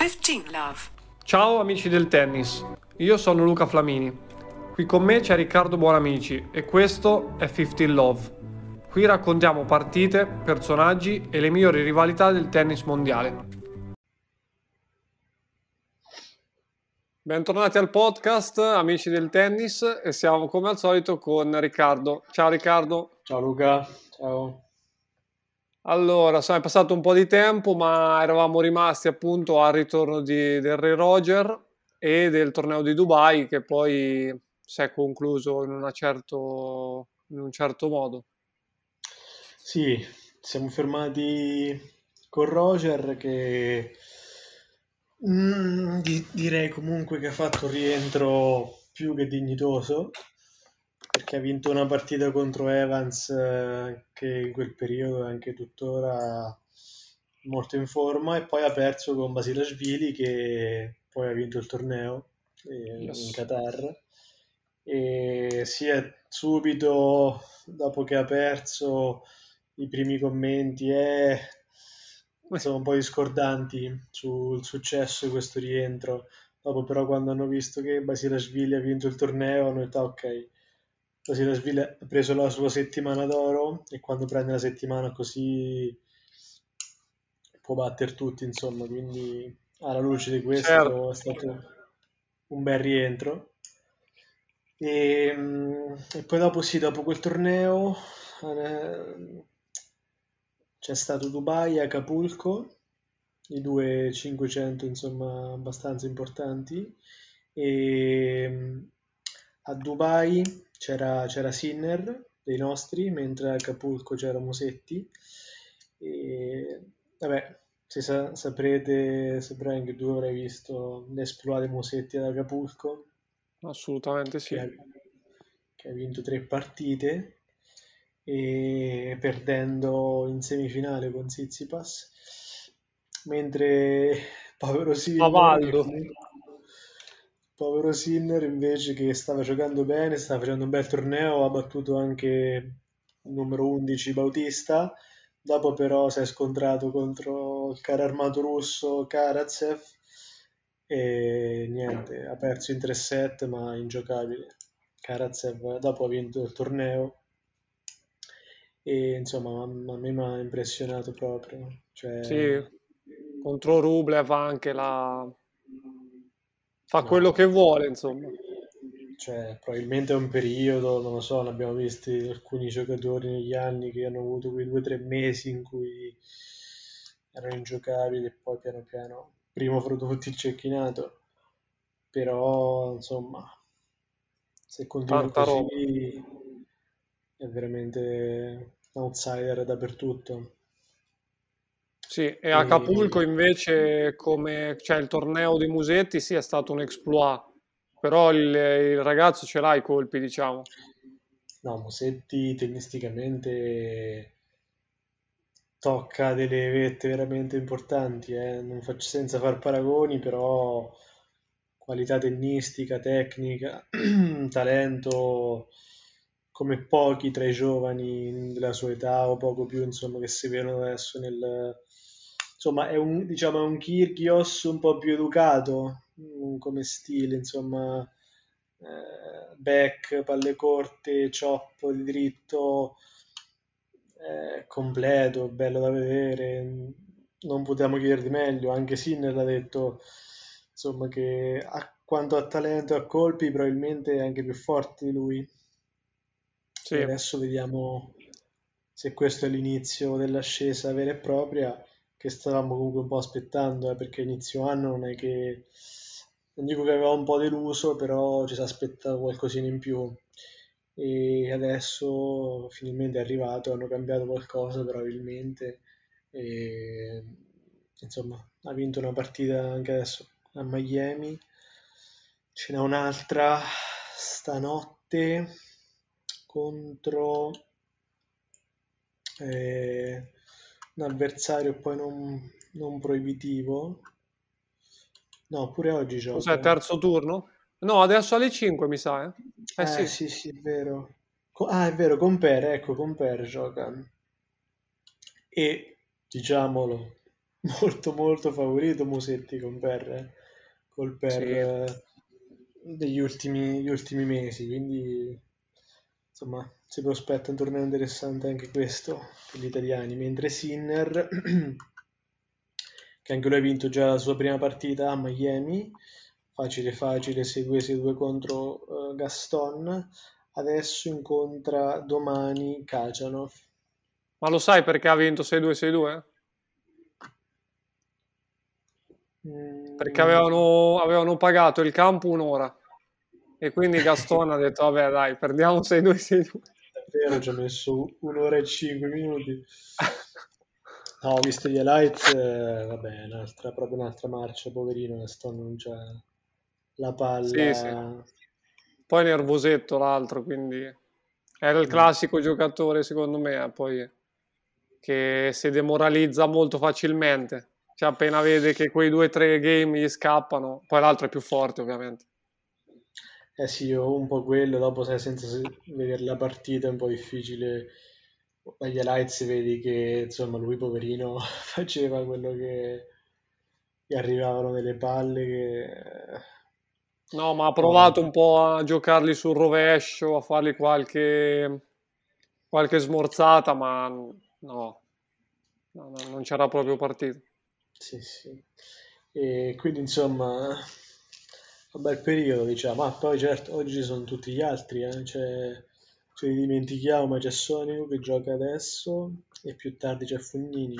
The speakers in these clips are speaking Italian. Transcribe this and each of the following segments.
15 love. Ciao amici del tennis, io sono Luca Flamini. Qui con me c'è Riccardo Buonamici e questo è 15 Love. Qui raccontiamo partite, personaggi e le migliori rivalità del tennis mondiale. Bentornati al podcast, amici del tennis, e siamo come al solito con Riccardo. Ciao Riccardo. Ciao Luca, ciao. Allora, insomma, è passato un po' di tempo, ma eravamo rimasti appunto al ritorno di, del Re Roger e del torneo di Dubai che poi si è concluso in, certo, in un certo modo. Sì, siamo fermati con Roger che mm, di, direi comunque che ha fatto un rientro più che dignitoso perché ha vinto una partita contro Evans eh, che in quel periodo è anche tuttora molto in forma e poi ha perso con Basilashvili che poi ha vinto il torneo eh, yes. in Qatar. E si è subito dopo che ha perso i primi commenti e sono un po' discordanti sul successo di questo rientro. Dopo però quando hanno visto che Basilashvili ha vinto il torneo hanno detto ah, ok Basilashvili ha preso la sua settimana d'oro e quando prende la settimana così può battere tutti, insomma, quindi alla luce di questo certo. è stato un bel rientro. E, mm, e, poi dopo sì, dopo quel torneo eh, c'è stato Dubai e Acapulco, i due 500 insomma abbastanza importanti e mm, a Dubai c'era, c'era Sinner dei nostri, mentre a Acapulco c'era Musetti. E, vabbè, se sa, saprete, saprai che tu avrai visto l'esploit dei Musetti ad Acapulco. Assolutamente sì. Che ha, che ha vinto tre partite e perdendo in semifinale con Sitsipas mentre povero Sinner Pavaldo povero Sinner invece che stava giocando bene, stava facendo un bel torneo, ha battuto anche il numero 11 Bautista, dopo però si è scontrato contro il caro armato russo Karatsev e niente, ha perso in 3 set ma ingiocabile. Karatsev dopo ha vinto il torneo e insomma a me mi ha impressionato proprio. Cioè... Sì, contro Rublev anche la fa quello che vuole, insomma. Cioè, probabilmente è un periodo, non lo so, ne abbiamo visti alcuni giocatori negli anni che hanno avuto quei due o tre mesi in cui erano ingiocabili e poi piano piano, primo fra tutti il cecchinato, però insomma, se continua Tanta così roba. è veramente outsider dappertutto. Sì, e Acapulco invece, come cioè, il torneo di Musetti, sì, è stato un exploit, però il, il ragazzo ce l'ha i colpi, diciamo. No, Musetti tennisticamente tocca delle vette veramente importanti, eh. non faccio senza far paragoni, però qualità tennistica, tecnica, talento come pochi tra i giovani della sua età o poco più, insomma, che si vedono adesso nel, insomma è un, diciamo, un Kyrgios un po' più educato mm, come stile, insomma eh, back, palle corte, chop di dritto, eh, completo, bello da vedere, non potevamo chiedere di meglio, anche Sinner l'ha detto, insomma che a, quanto a talento e a colpi probabilmente è anche più forte di lui. Sì. Adesso vediamo se questo è l'inizio dell'ascesa vera e propria che stavamo comunque un po' aspettando, eh, perché inizio anno non è che non dico che aveva un po' deluso, però ci si aspettava qualcosina in più. E adesso finalmente è arrivato, hanno cambiato qualcosa probabilmente. E, insomma, ha vinto una partita anche adesso a Miami. Ce n'è un'altra stanotte contro eh, un avversario poi non, non proibitivo. No, pure oggi gioca. Cos'è, terzo turno? No, adesso alle 5 mi sa, eh? Eh, eh sì. sì, sì, è vero. Ah, è vero, Compere, ecco, Compere gioca. E, diciamolo, molto molto favorito Musetti con per, eh, col per Sì. eh, degli ultimi, gli ultimi mesi, quindi insomma si prospetta un torneo interessante anche questo per gli italiani, mentre Sinner, che anche lui ha vinto già la sua prima partita a Miami, facile facile 6-2-6-2 contro eh, Gaston, adesso incontra domani Kajanov. Ma lo sai perché ha vinto 6-2-6-2? Mm, Perché avevano, avevano pagato il campo un'ora. E quindi Gaston ha detto, vabbè dai, perdiamo 6-2-6-2. Davvero ci ha messo un'ora e cinque minuti. No, ho visto gli highlights, eh, vabbè, un'altra, proprio un'altra marcia, poverino, Gaston non c'ha la palla. Sì, sì. Poi nervosetto l'altro, quindi era il Mm. classico giocatore, secondo me, eh, poi che si demoralizza molto facilmente. Cioè, appena vede che quei due o tre game gli scappano, poi l'altro è più forte, ovviamente. Eh sì, io un po' quello, dopo sai, senza se- vedere la partita è un po' difficile. Dagli highlights vedi che, insomma, lui poverino faceva quello che gli arrivavano delle palle che... No, ma ha provato un po' a giocarli sul rovescio, a fargli qualche, qualche smorzata, ma no, no, no, non c'era proprio partito. sì, sì. E quindi, insomma, un bel periodo, diciamo. Ah, poi certo, oggi ci sono tutti gli altri, eh. C'è, ce li dimentichiamo, ma c'è Sonico che gioca adesso e più tardi c'è Fognini.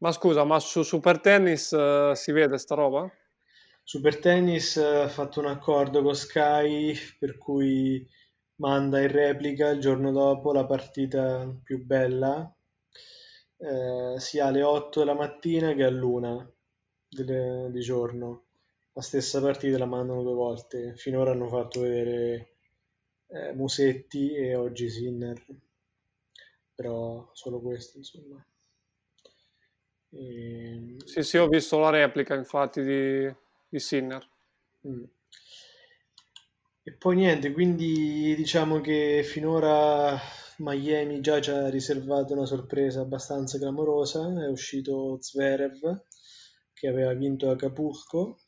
Ma scusa, ma su Super Tennis eh, si vede sta roba? Super Tennis eh, ha fatto un accordo con Sky per cui manda in replica il giorno dopo la partita più bella, eh, sia alle 8 della mattina che all'una del- di giorno. La stessa partita la mandano due volte. Finora hanno fatto vedere eh, Musetti e oggi Sinner, però solo questo, insomma. E- Sì, sì, ho visto la replica, infatti, di, di Sinner. Mm. E poi niente, quindi diciamo che finora Miami già ci ha riservato una sorpresa abbastanza clamorosa. È uscito Zverev che aveva vinto Acapulco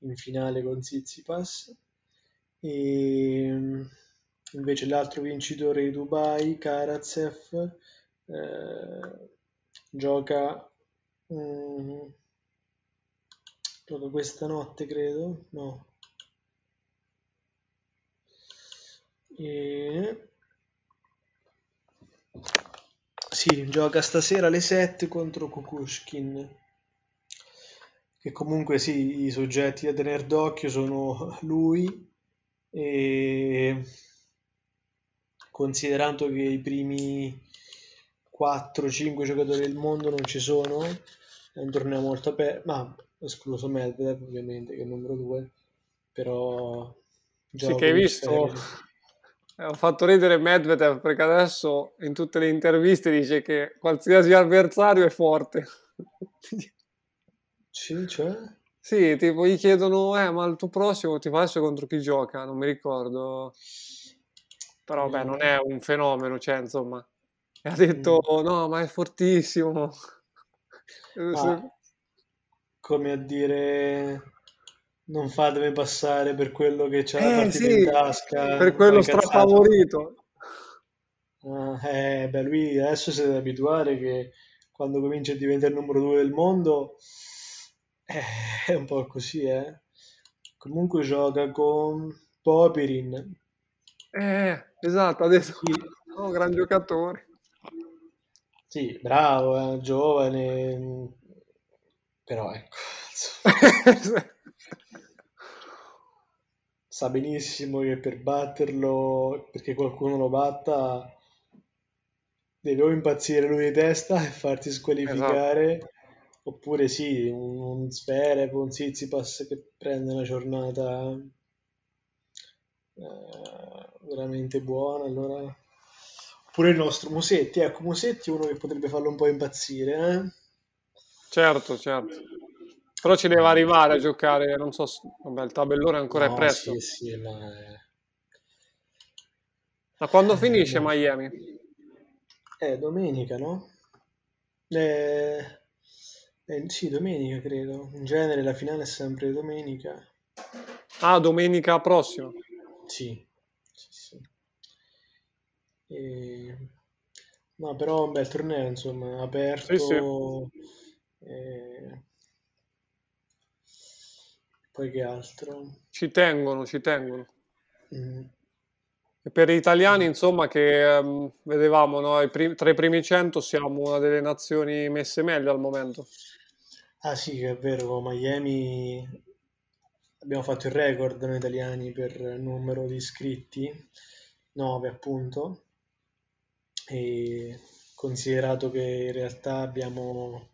in finale con Tsitsipas e invece l'altro vincitore di Dubai, Karatsev, eh, gioca, mm, gioca questa notte, credo. No. E... Sì, gioca stasera alle 7 contro Kukushkin. Che comunque sì, i soggetti da tenere d'occhio sono lui e considerando che i primi 4-5 giocatori del mondo non ci sono, è un torneo molto aperto, ma escluso Medvedev ovviamente che è il numero 2, però Sì, che hai visto, eh, ho fatto ridere Medvedev perché adesso in tutte le interviste dice che qualsiasi avversario è forte. Sì, cioè? Sì, tipo gli chiedono, eh, ma il tuo prossimo ti fa adesso contro chi gioca? Non mi ricordo. Però, beh, Mm, non è un fenomeno, cioè, insomma. E ha detto, mm. no, ma è fortissimo. Ma come a dire, non fatemi passare per quello che c'ha la Eh, partita in sì, tasca, per quello strafavorito. Ah, eh, beh, lui adesso si deve abituare che quando comincia a diventare il numero due del mondo eh, è un po' così, eh. Comunque gioca con Popirin. Eh, esatto, ha detto, Sì, oh, gran giocatore. sì, bravo, eh, giovane, però ecco, sa benissimo che per batterlo, perché qualcuno lo batta, deve o impazzire lui di testa e farsi Esatto. Oppure sì, un, un Zverev, un Tsitsipas che prende una giornata eh, veramente buona, allora... Oppure il nostro Musetti, ecco, Musetti è uno che potrebbe farlo un po' impazzire, eh? Certo, certo. Però ci deve arrivare a giocare, non so, se- vabbè, il tabellone ancora è No, presto. sì, sì, ma è... Ma quando eh, finisce no. Miami? È domenica, no? Eh, Eh, sì, domenica credo. In genere la finale è sempre domenica. Ah, domenica prossima. Sì, sì, sì. E... No, però un bel torneo, insomma, aperto. Sì, sì. e- Poi che altro? Ci tengono, ci tengono. Mm, E per gli italiani, insomma, che ehm, vedevamo, no, i prim- tra i primi 100 siamo una delle nazioni messe meglio al momento. Ah sì, che è vero, Miami abbiamo fatto il record noi italiani per numero di iscritti, 9 appunto, e considerato che in realtà abbiamo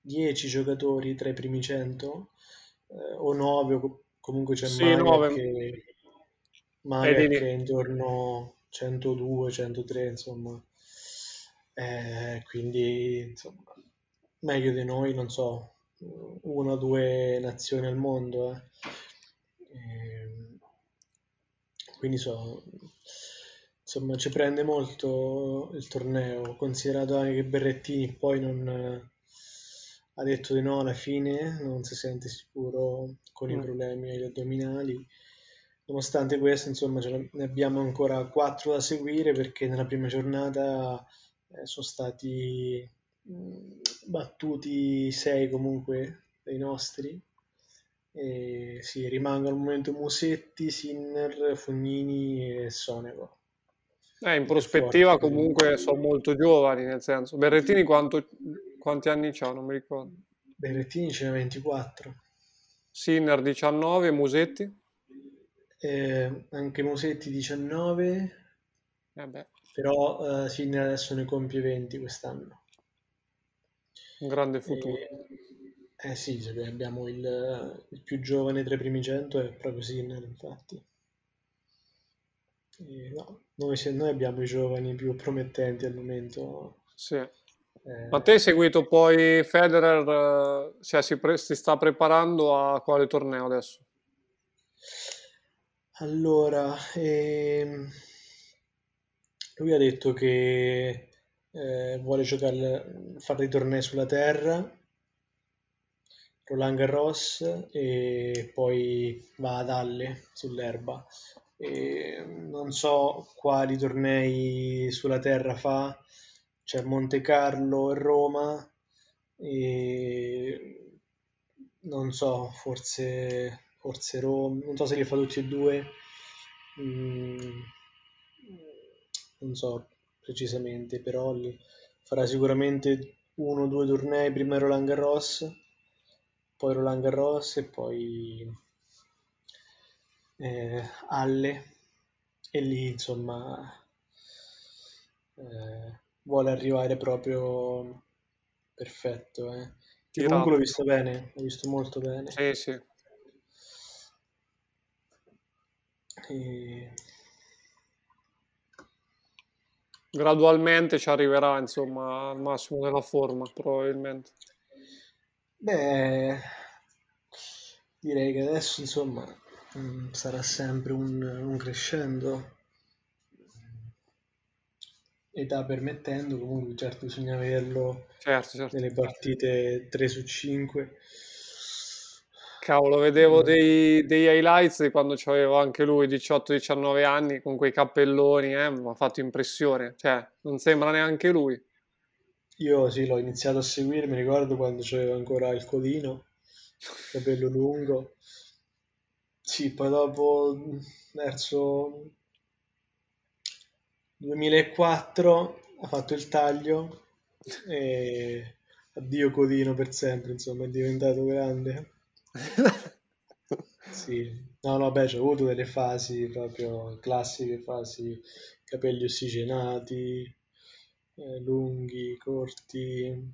10 giocatori tra i primi 100, eh, o 9, o co- comunque c'è Sì, Mager 9. che, è intorno 102, 103, insomma, Eh, quindi insomma, meglio di noi, non so, una o due nazioni al mondo. eh. Ehm, quindi so, insomma, ci prende molto il torneo, considerato anche che Berrettini poi non ha detto di no alla fine, non si sente sicuro con i Mm. problemi agli addominali. Nonostante questo, insomma, ce ne ne abbiamo ancora quattro da seguire perché nella prima giornata eh, sono stati mh, battuti sei comunque dei nostri. E sì, rimangono al momento Musetti, Sinner, Fognini e Sonego, Eh, in prospettiva comunque sono molto giovani, nel senso, Berrettini quanto- quanti anni c'ha? Non mi ricordo. Berrettini ce n'ha 24. Sinner 19, Musetti? Eh, anche Musetti 19, Eh però eh, Sinner adesso ne compie 20 quest'anno. Un grande futuro. E- eh sì, cioè, abbiamo il, il più giovane tra i primi 100 è proprio Sinner, infatti. E no, noi, se- noi abbiamo i giovani più promettenti al momento. Sì. Ma te Eh, hai seguito poi Federer, eh, cioè si, pre- si sta preparando a quale torneo adesso? allora, ehm, lui ha detto che eh, vuole giocare, fare dei tornei sulla terra, Roland Garros e poi va ad Halle sull'erba. E non so quali tornei sulla terra fa, c'è Monte Carlo e Roma e non so, forse, forse Roma, non so se li fa tutti e due, mm, non so precisamente, però li- farà sicuramente uno o due tornei, prima Roland Garros, poi Roland Garros e poi eh, Halle e lì insomma eh, vuole arrivare proprio perfetto. eh. Comunque l'ho visto bene, l'ho visto molto bene. Sì, sì. E- Gradualmente ci arriverà, insomma, al massimo della forma, probabilmente. Beh, direi che adesso insomma mm, sarà sempre un, un crescendo, età permettendo, comunque certo bisogna averlo Certo, certo. nelle partite 3 su 5. Cavolo, vedevo dei, dei highlights di quando c'aveva anche lui 18-19 anni con quei cappelloni, eh, mi ha fatto impressione. Cioè, non sembra neanche lui. Io sì, l'ho iniziato a seguire, mi ricordo quando c'aveva ancora il codino, capello lungo. Sì, poi dopo, verso 2004, ha fatto il taglio e addio codino per sempre, insomma, è diventato grande. Sì, no, no, beh, c'ho avuto delle fasi proprio classiche, fasi capelli ossigenati, eh, lunghi, corti.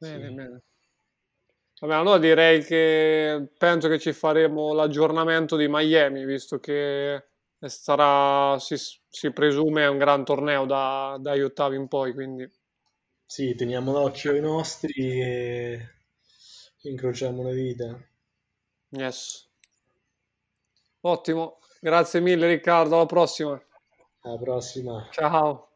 Bene, Sì, bene. Vabbè, allora direi che penso che ci faremo l'aggiornamento di Miami, visto che sarà, si, si presume un gran torneo da, dagli ottavi in poi, quindi sì, teniamo d'occhio i nostri e incrociamo le dita. yes. Ottimo, grazie mille Riccardo, alla prossima. Alla prossima. Ciao.